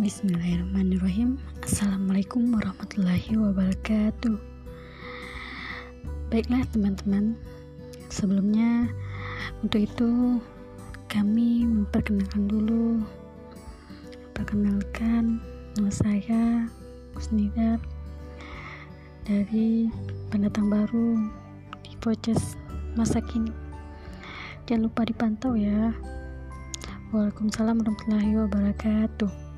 Bismillahirrahmanirrahim. Assalamualaikum warahmatullahi wabarakatuh. Baiklah teman-teman. Sebelumnya Untuk itu Kami memperkenalkan dulu. Perkenalkan Nama saya Kusnidar Dari pendatang baru Di Poces Masa kini. Jangan lupa dipantau ya. Waalaikumsalam warahmatullahi wabarakatuh.